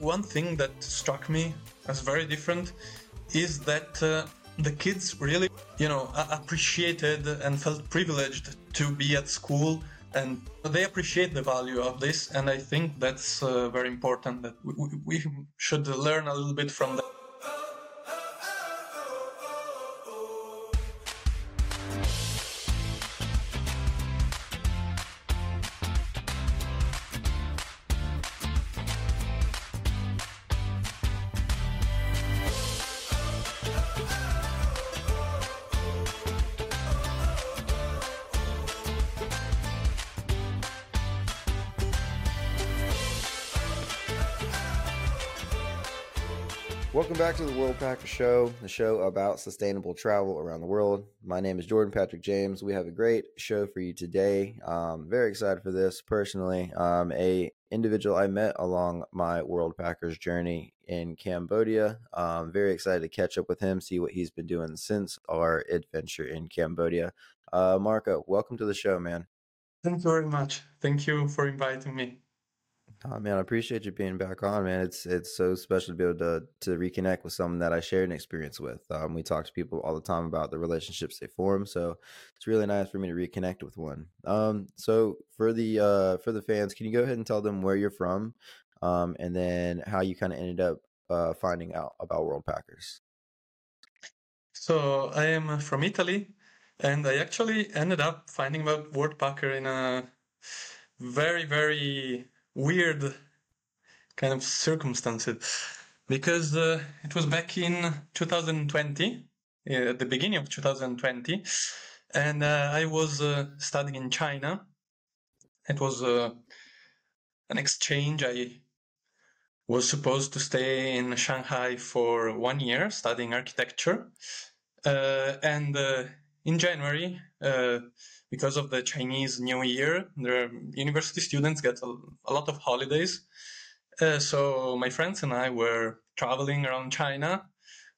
one thing that struck me as very different is that uh, the kids really, you know, appreciated and felt privileged to be at school and they appreciate the value of this and i think that's uh, very important that we, we, should learn a little bit from that Welcome back to the Worldpacker Show, the show about sustainable travel around the world. My name is Jordan Patrick James. We have a great show for you today. Um, very excited for this personally. Um, a individual I met along my World Packers journey in Cambodia. Um, very excited to catch up with him, see what he's been doing since our adventure in Cambodia. Uh, Marco, welcome to the show, man. Thank you very much. Thank you for inviting me. Oh man, I appreciate you being back on, man. It's it's so special to be able to to reconnect with someone that I shared an experience with. Um, we talk to people all the time about the relationships they form, so it's really nice for me to reconnect with one. Um, so for the uh for the fans, can you go ahead and tell them where you're from, um, and then how you kind of ended up uh finding out about Worldpackers? So I am from Italy, and I actually ended up finding about World Worldpacker in a very very weird kind of circumstances because uh, it was back in 2020 uh, at the beginning of 2020 and uh, i was uh, studying in china. It was uh, an exchange. I was supposed to stay in shanghai for one year studying architecture and in january because of the Chinese New Year, the university students get a, a lot of holidays. Uh, so my friends and I were traveling around China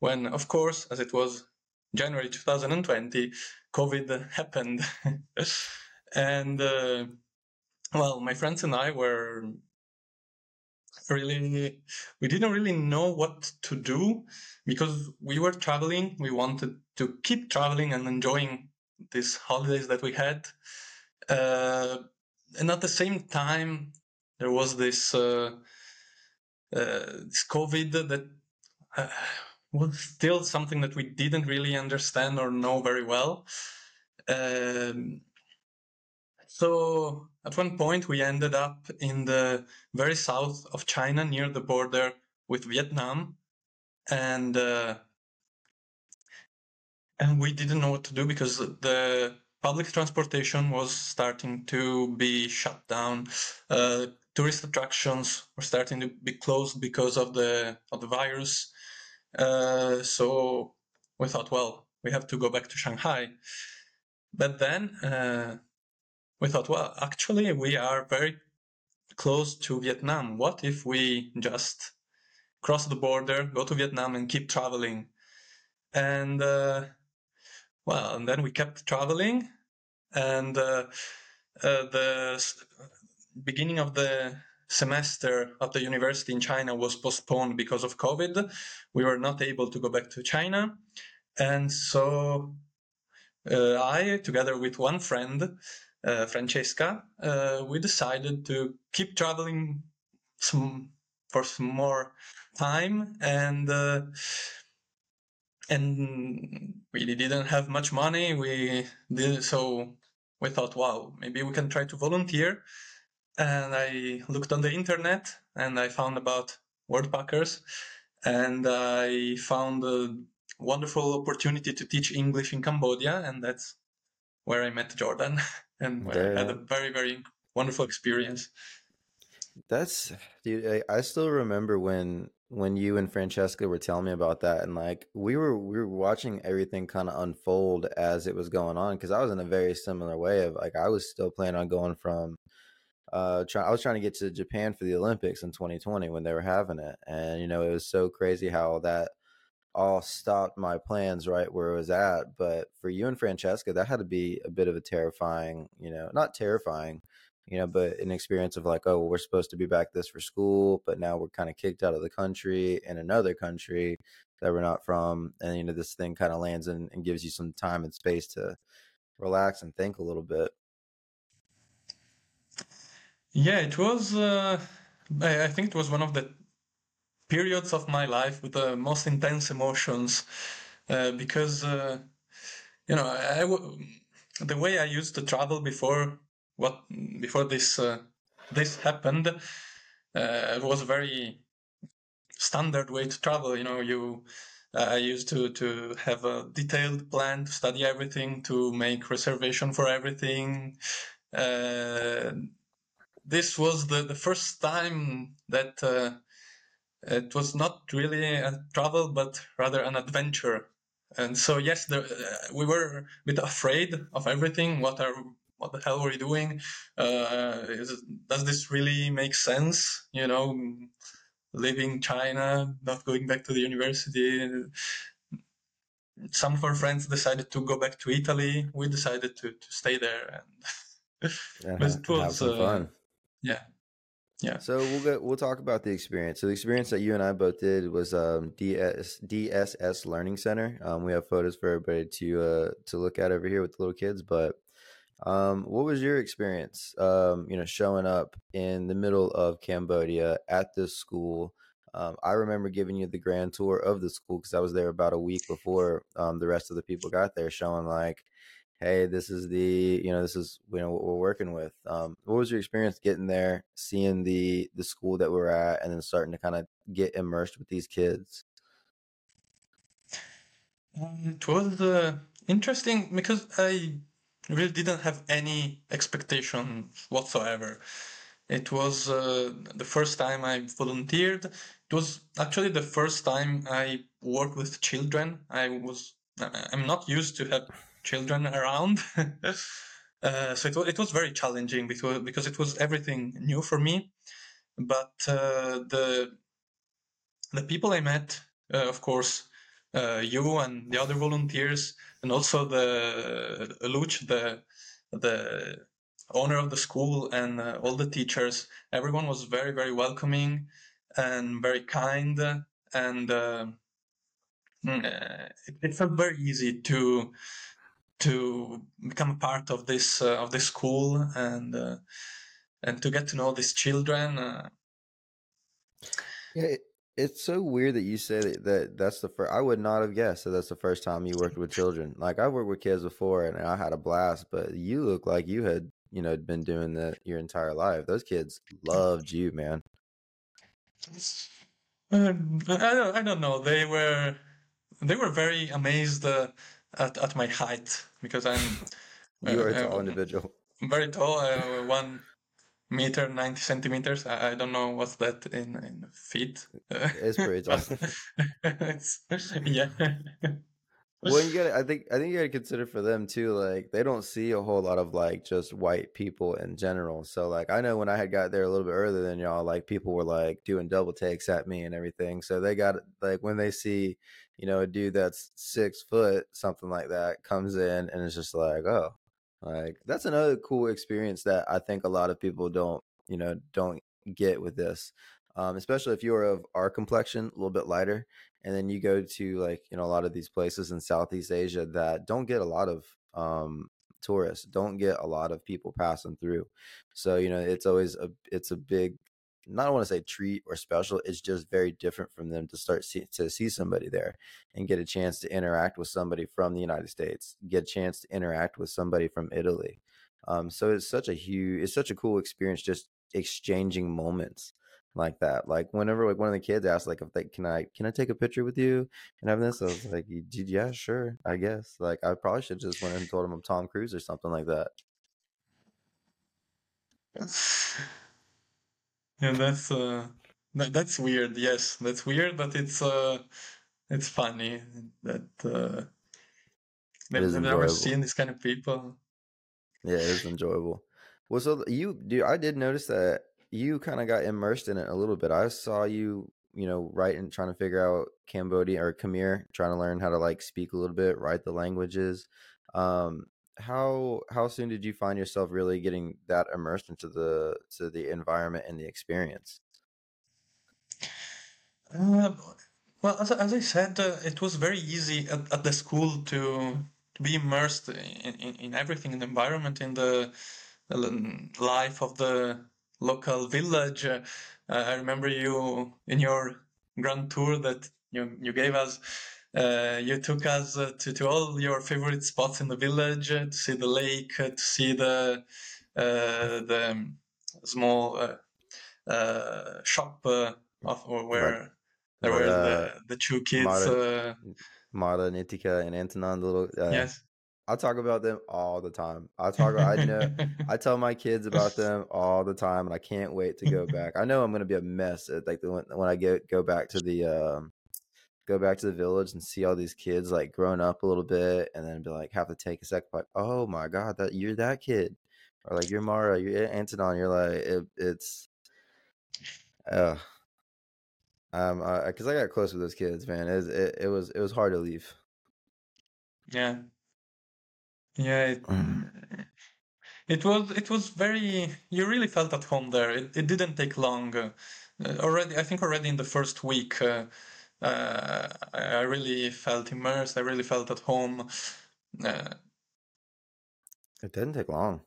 when, of course, as it was January 2020, COVID happened. and, uh, well, my friends and I were really, we didn't really know what to do because we were traveling. We wanted to keep traveling and enjoying these holidays that we had. Uh, and at the same time, there was this uh, uh, this COVID that uh, was still something that we didn't really understand or know very well. Um, so at one point, we ended up in the very south of China, near the border with Vietnam, and uh, and we didn't know what to do because the public transportation was starting to be shut down. Uh, tourist attractions were starting to be closed because of the of the virus. Uh, so we thought, well, we have to go back to Shanghai. But then uh, we thought, well, actually, we are very close to Vietnam. What if we just cross the border, go to Vietnam, and keep traveling? And uh, well, and then we kept traveling, and uh, uh, the beginning of the semester of the university in China was postponed because of COVID. We were not able to go back to China, and so uh, I, together with one friend, uh, Francesca, uh, we decided to keep traveling some for some more time and uh, and we didn't have much money. We did so we thought, wow, maybe we can try to volunteer. And I looked on the internet and I found about Worldpackers, and I found a wonderful opportunity to teach English in Cambodia. And that's where I met Jordan and where I had a very, very wonderful experience. That's, dude, I, I still remember when when you and Francesca were telling me about that and like we were we were watching everything kind of unfold as it was going on because I was in a very similar way of like I was still planning on going from uh try, I was trying to get to Japan for the Olympics in 2020 when they were having it and you know it was so crazy how that all stopped my plans right where it was at but for you and Francesca that had to be a bit of a terrifying you know not terrifying you know, but an experience of like, oh, well, we're supposed to be back this for school, but now we're kind of kicked out of the country in another country that we're not from. And, you know, this thing kind of lands in and gives you some time and space to relax and think a little bit. Yeah, it was, uh, I, think it was one of the periods of my life with the most intense emotions uh, because, uh, you know, I, I, the way I used to travel before what before this uh, this happened uh, was a very standard way to travel. You know, you uh, I used to to have a detailed plan to study everything, to make reservation for everything. Uh, this was the, the first time that uh, it was not really a travel, but rather an adventure. And so, yes, the, uh, we were a bit afraid of everything. What are what the hell were we doing? Uh, is, does this really make sense? You know, leaving China, not going back to the university. Some of our friends decided to go back to Italy. We decided to, to stay there, and but it was uh, fun. Yeah, yeah. So we'll get we'll talk about the experience. So the experience that you and I both did was um, DS DSS Learning Center. Um, we have photos for everybody to uh, to look at over here with the little kids, but um, what was your experience, um, you know, showing up in the middle of Cambodia at this school? Um, I remember giving you the grand tour of the school because I was there about a week before um, the rest of the people got there, showing like, hey, this is the, you know, this is you know what we're working with. Um, what was your experience getting there, seeing the the school that we're at, and then starting to kind of get immersed with these kids? Um, it was uh, interesting because I really didn't have any expectation whatsoever. It was uh, the first time I volunteered. It was actually the first time I worked with children. I was I'm not used to have children around, uh, so it was, it was very challenging because because it was everything new for me. But uh, the the people I met, uh, of course, you and the other volunteers, and also the Luch, the the owner of the school, and uh, all the teachers. Everyone was very very welcoming and very kind, and uh, mm, uh it, it, felt very easy to to become a part of this uh, of this school and uh, and to get to know these children. Yeah, it's so weird that you say that, that that's the first. I would not have guessed that that's the first time you worked with children. Like I've worked with kids before, and I had a blast. But you look like you had, you know, been doing that your entire life. Those kids loved you, man. Um, I don't. I don't know. They were, they were very amazed uh, at at my height because I'm. you are a tall uh, individual. Very tall. Uh, one meter 90 centimeters. I, I don't know what's that in in feet. It's pretty tall. It's, yeah. Well you gotta i think i think you gotta consider for them too like they don't see a whole lot of like just white people in general. So like i know when i had got there a little bit earlier than y'all like people were like doing double takes at me and everything. So they got like when they see you know a dude that's six foot something like that comes in and it's just like oh like that's another cool experience that I think a lot of people don't, you know, don't get with this. Um, especially if you're of our complexion, a little bit lighter, and then you go to like you know a lot of these places in Southeast Asia that don't get a lot of um, tourists, don't get a lot of people passing through. So you know it's always a it's a big not want to say treat or special. It's just very different from them to start see, to see somebody there and get a chance to interact with somebody from the United States, get a chance to interact with somebody from Italy. Um, so it's such a huge, it's such a cool experience, just exchanging moments like that. Like whenever like one of the kids asked, like, if they can I can I take a picture with you and have this, I was like, yeah, sure, I guess. Like I probably should just went and told him I'm Tom Cruise or something like that. Yeah, that's uh, that, that's weird. Yes, that's weird, but it's uh, it's funny that uh, they've never seen this kind of people. Yeah, it is enjoyable. Well, so you do. I did notice that you kind of got immersed in it a little bit. I saw you, you know, writing, trying to figure out Cambodia or Khmer, trying to learn how to like speak a little bit, write the languages. Um, how how soon did you find yourself really getting that immersed into the to the environment and the experience? Uh, well, as, as I said, uh, it was very easy at, at the school to to be immersed in, in, in everything in the environment, in the life of the local village. Uh, I remember you in your grand tour that you, you gave us. Uh, you took us uh, to, to all your favorite spots in the village uh, to see the lake, uh, to see the uh, the um, small shop of where there were the, the two kids. Marta, Marta Nitika, and Antonin, the little yes. I talk about them all the time. I talk. I know. I tell my kids about them all the time, and I can't wait to go back. I know I'm going to be a mess at like the, when, when I get go back to the um, go back to the village and see all these kids like growing up a little bit, and then be like have to take a second, like, oh my god, that you're that kid, or like you're Mara, you're Antonin. You're like it, it's, uh, um, because I, I got close with those kids, man. It, it it was it was hard to leave. Yeah, yeah, it, Mm. it was it was very. You really felt at home there. It, it didn't take long. Uh, already, I think already in the first week, uh, uh, I really felt immersed. I really felt at home. Uh, It didn't take long.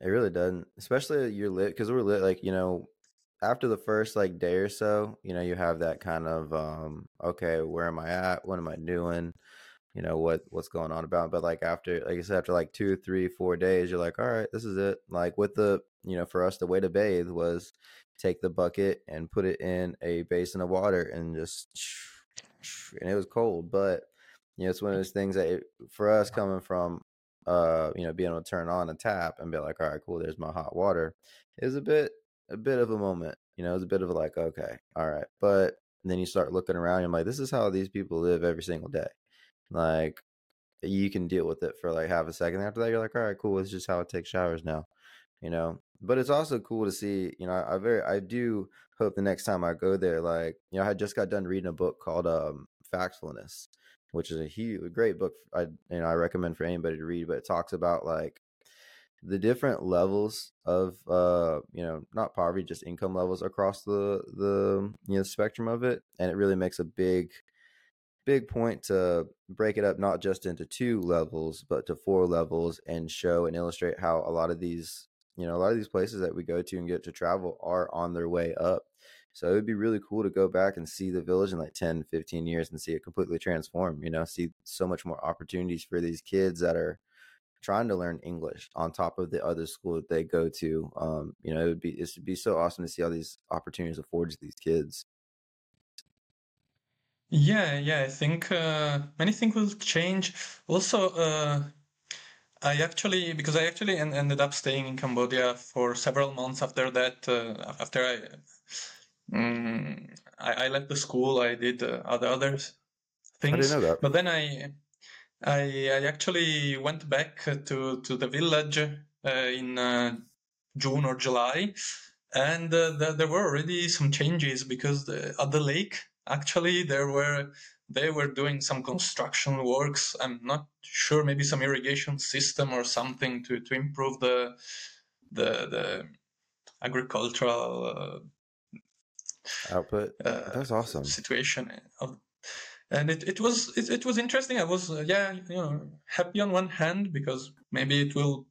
It really doesn't, especially you're lit because we're lit. Like you know, after the first like day or so, you know, you have that kind of um, okay, where am I at? What am I doing? You know what what's going on about but like after like i said after like two three four days you're like all right this is it. Like with the you know for us the way to bathe was take the bucket and put it in a basin of water and just and it was cold but you know it's one of those things that it, for us coming from uh you know being able to turn on a tap and be like all right cool there's my hot water is a bit a bit of a moment you know it's a bit of a like okay all right but then you start looking around and I'm like this is how these people live every single day like you can deal with it for like half a second. After that, you're like, all right, cool. It's just how I take showers now, you know. But it's also cool to see, you know. I very, I do hope the next time I go there, like, you know, I just got done reading a book called um, Factfulness, which is a huge, great book. I, you know, I recommend for anybody to read. But it talks about like the different levels of, uh, you know, not poverty, just income levels across the the you know spectrum of it, and it really makes a big big point to break it up not just into two levels but to four levels and show and illustrate how a lot of these you know a lot of these places that we go to and get to travel are on their way up. So it would be really cool to go back and see the village in like 10 15 years and see it completely transform you know see so much more opportunities for these kids that are trying to learn english on top of the other school that they go to. Um, you know it would be it would be so awesome to see all these opportunities afforded to these kids yeah, yeah, I think uh, many things will change. Also, uh, I actually, because I actually en- ended up staying in Cambodia for several months after that. Uh, after I, um, I, I left the school, I did uh, other other i didn't things. know that But then I, I, I actually went back to to the village uh, in uh, June or July, and uh, th- there were already some changes because the, at the lake actually there were they were doing some construction works. I'm not sure maybe some irrigation system or something to to improve the the the agricultural output. uh, that's awesome. situation. Of, and it, it was it, it was interesting. I was uh, yeah you know happy on one hand because maybe it will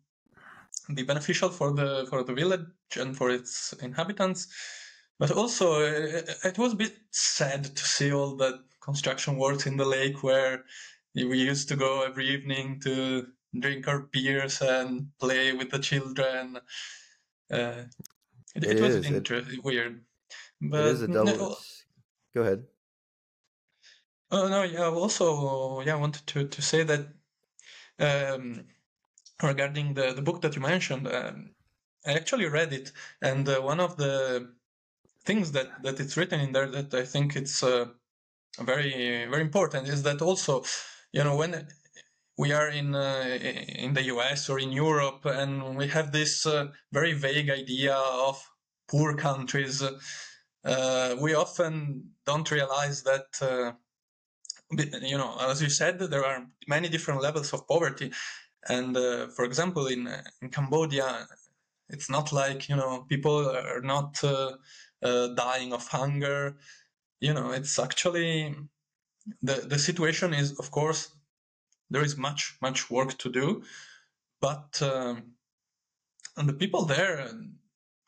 be beneficial for the for the village and for its inhabitants but also, uh, it was a bit sad to see all that construction works in the lake where we used to go every evening to drink our beers and play with the children. Uh, it, it, it, was is. Inter- it, weird. But it is a double. No, go ahead. Oh no! Yeah. Also, yeah, I wanted to to say that um, regarding the the book that you mentioned, um, I actually read it, and uh, one of the things that that it's written in there that I think it's uh, very very important is that also, you know, when we are in uh, in the US or in Europe and we have this uh, very vague idea of poor countries, uh, we often don't realize that. Uh, you know, as you said, there are many different levels of poverty, And uh, for example, in in Cambodia, it's not like you know people are not uh, uh, dying of hunger. You know, it's actually the the situation is of course there is much much work to do, but um, and the people there,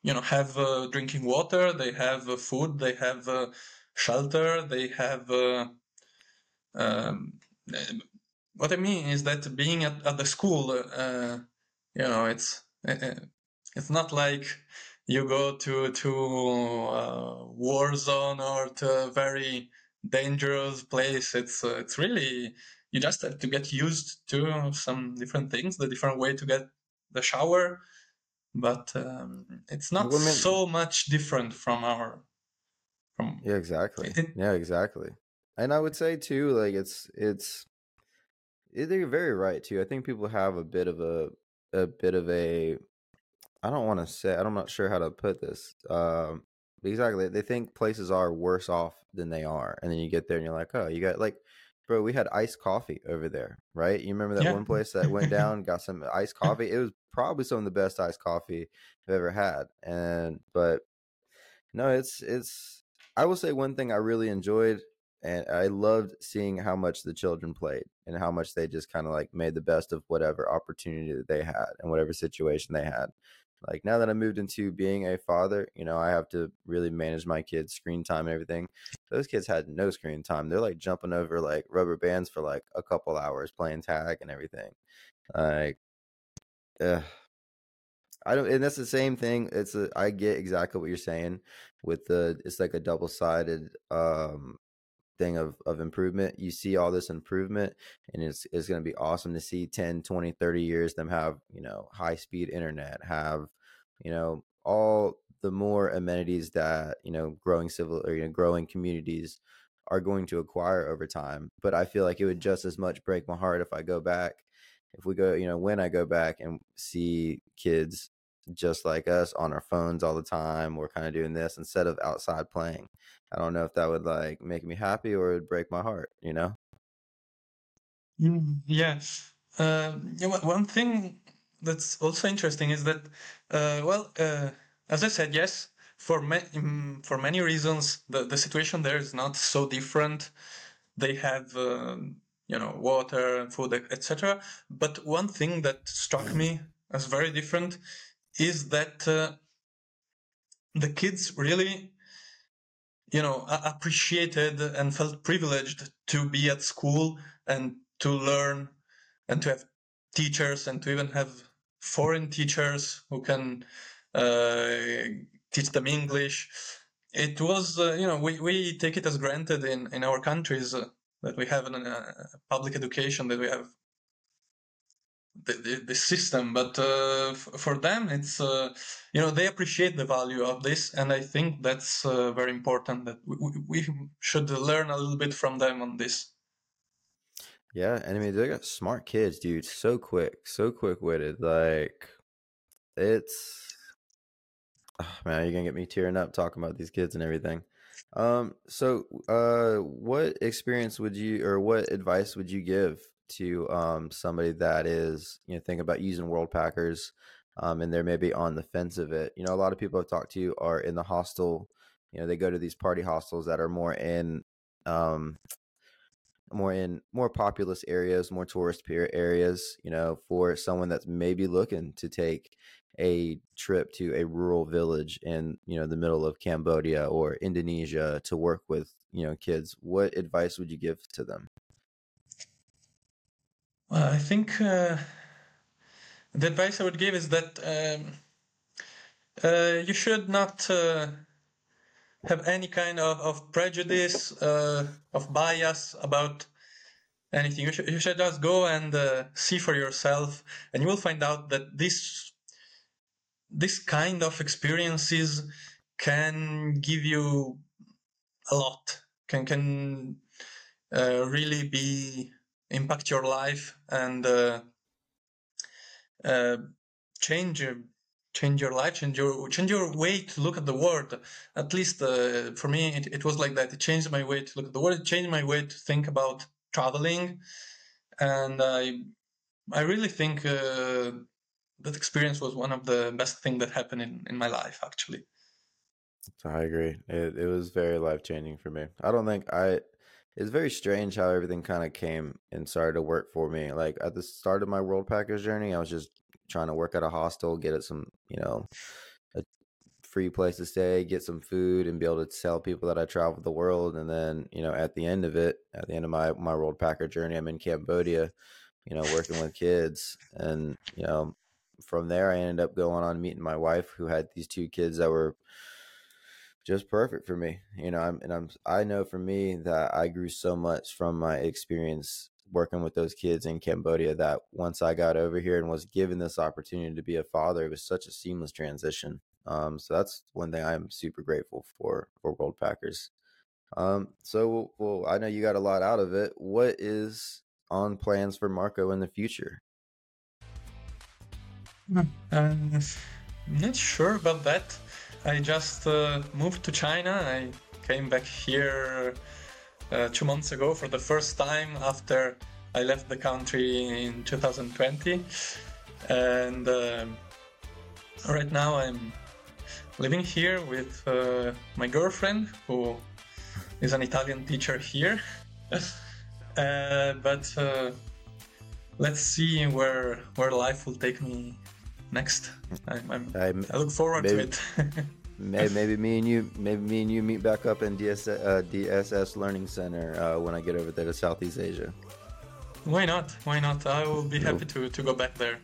you know, have uh, drinking water, they have uh, food, they have uh, shelter, they have. Uh, um, what I mean is that being at, at the school, uh, you know, it's it's not like you go to to a war zone or to a very dangerous place. It's uh, it's really you just have to get used to some different things, the different way to get the shower, but um, it's not Women... so much different from our. From yeah, exactly. Yeah, exactly. And I would say too, like it's it's they're very right too. I think people have a bit of a a bit of a I don't want to say I'm not sure how to put this. Um, exactly, they think places are worse off than they are, and then you get there and you're like, oh, you got like, bro, we had iced coffee over there, right? You remember that yeah. one place that went down, got some iced coffee. It was probably some of the best iced coffee I've ever had, and but no, it's it's. I will say one thing I really enjoyed and I loved seeing how much the children played and how much they just kind of like made the best of whatever opportunity that they had and whatever situation they had. Like now that I moved into being a father, you know, I have to really manage my kids' screen time and everything. Those kids had no screen time. They're like jumping over like rubber bands for like a couple hours playing tag and everything. Like, uh, I don't, and that's the same thing. It's a, I get exactly what you're saying with the, it's like a double sided, um, thing of, of improvement you see all this improvement and it's, it's going to be awesome to see 10 20 30 years them have you know high speed internet have you know all the more amenities that you know growing civil or you know growing communities are going to acquire over time. But i feel like it would just as much break my heart if i go back if we go you know when i go back and see kids just like us on our phones all the time we're kind of doing this instead of outside playing I don't know if that would like make me happy or it would break my heart, you know? Mm, yeah. Uh, one thing that's also interesting is that, uh, well, uh, as I said, yes, for ma- mm, for many reasons, the, the situation there is not so different. They have, uh, you know, water, food, etc. But one thing that struck me as very different is that uh, the kids really you know appreciated and felt privileged to be at school and to learn and to have teachers and to even have foreign teachers who can uh, teach them english. It was uh, you know we, we take it as granted in in our countries uh, that we have a uh, public education that we have the, the, system but uh, f- for them it's uh, you know they appreciate the value of this and i think that's uh, very important that we, we should learn a little bit from them on this. Yeah and i mean they got smart kids dude so quick so quick-witted like it's oh, man you're gonna get me tearing up talking about these kids and everything. Um so uh what experience would you or what advice would you give to um, somebody that is you know thinking about using Worldpackers um, and they're maybe on the fence of it. You know, a lot of people I've talked to are in the hostel. You know, they go to these party hostels that are more in um, more in more populous areas, more tourist areas. You know, for someone that's maybe looking to take a trip to a rural village in you know the middle of Cambodia or Indonesia to work with you know kids. What advice would you give to them? Well, I think uh, the advice I would give is that um, uh, you should not uh, have any kind of, of prejudice, uh, of bias about anything. You should, you should just go and uh, see for yourself, and you will find out that this this kind of experiences can give you a lot. Can can uh, really be impact your life and uh, uh, change change your life, change your change your way to look at the world. At least uh, for me, it, it was like that. It changed my way to look at the world. It changed my way to think about traveling, and I I really think uh, that experience was one of the best thing that happened in, in my life, actually. I agree. It it was very life changing for me. I don't think I. It's very strange how everything kind of came and started to work for me. Like at the start of my World Worldpackers journey, I was just trying to work at a hostel, get it some, you know, a free place to stay, get some food, and be able to tell people that I traveled the world. And then, you know, at the end of it, at the end of my my Worldpacker journey, I'm in Cambodia, you know, working with kids, and you know, from there, I ended up going on meeting my wife, who had these two kids that were just perfect for me. You know, I'm and I'm I know for me that I grew so much from my experience working with those kids in Cambodia that once I got over here and was given this opportunity to be a father, it was such a seamless transition. Um, so that's one thing I'm super grateful for for Worldpackers. Um, so well, I know you got a lot out of it. What is on plans for Marco in the future? I'm uh, not sure about that. I just uh, moved to China. I came back here uh, two months ago for the first time after I left the country in 2020. And uh, right now I'm living here with uh, my girlfriend, who is an Italian teacher here. Uh, but uh, let's see where where life will take me next. I'm, I'm, i look forward maybe, to it. maybe, maybe me and you, maybe me and you meet back up in DS, uh, DSS Learning Center uh, when I get over there to Southeast Asia. Why not? Why not? I will be happy to, to go back there.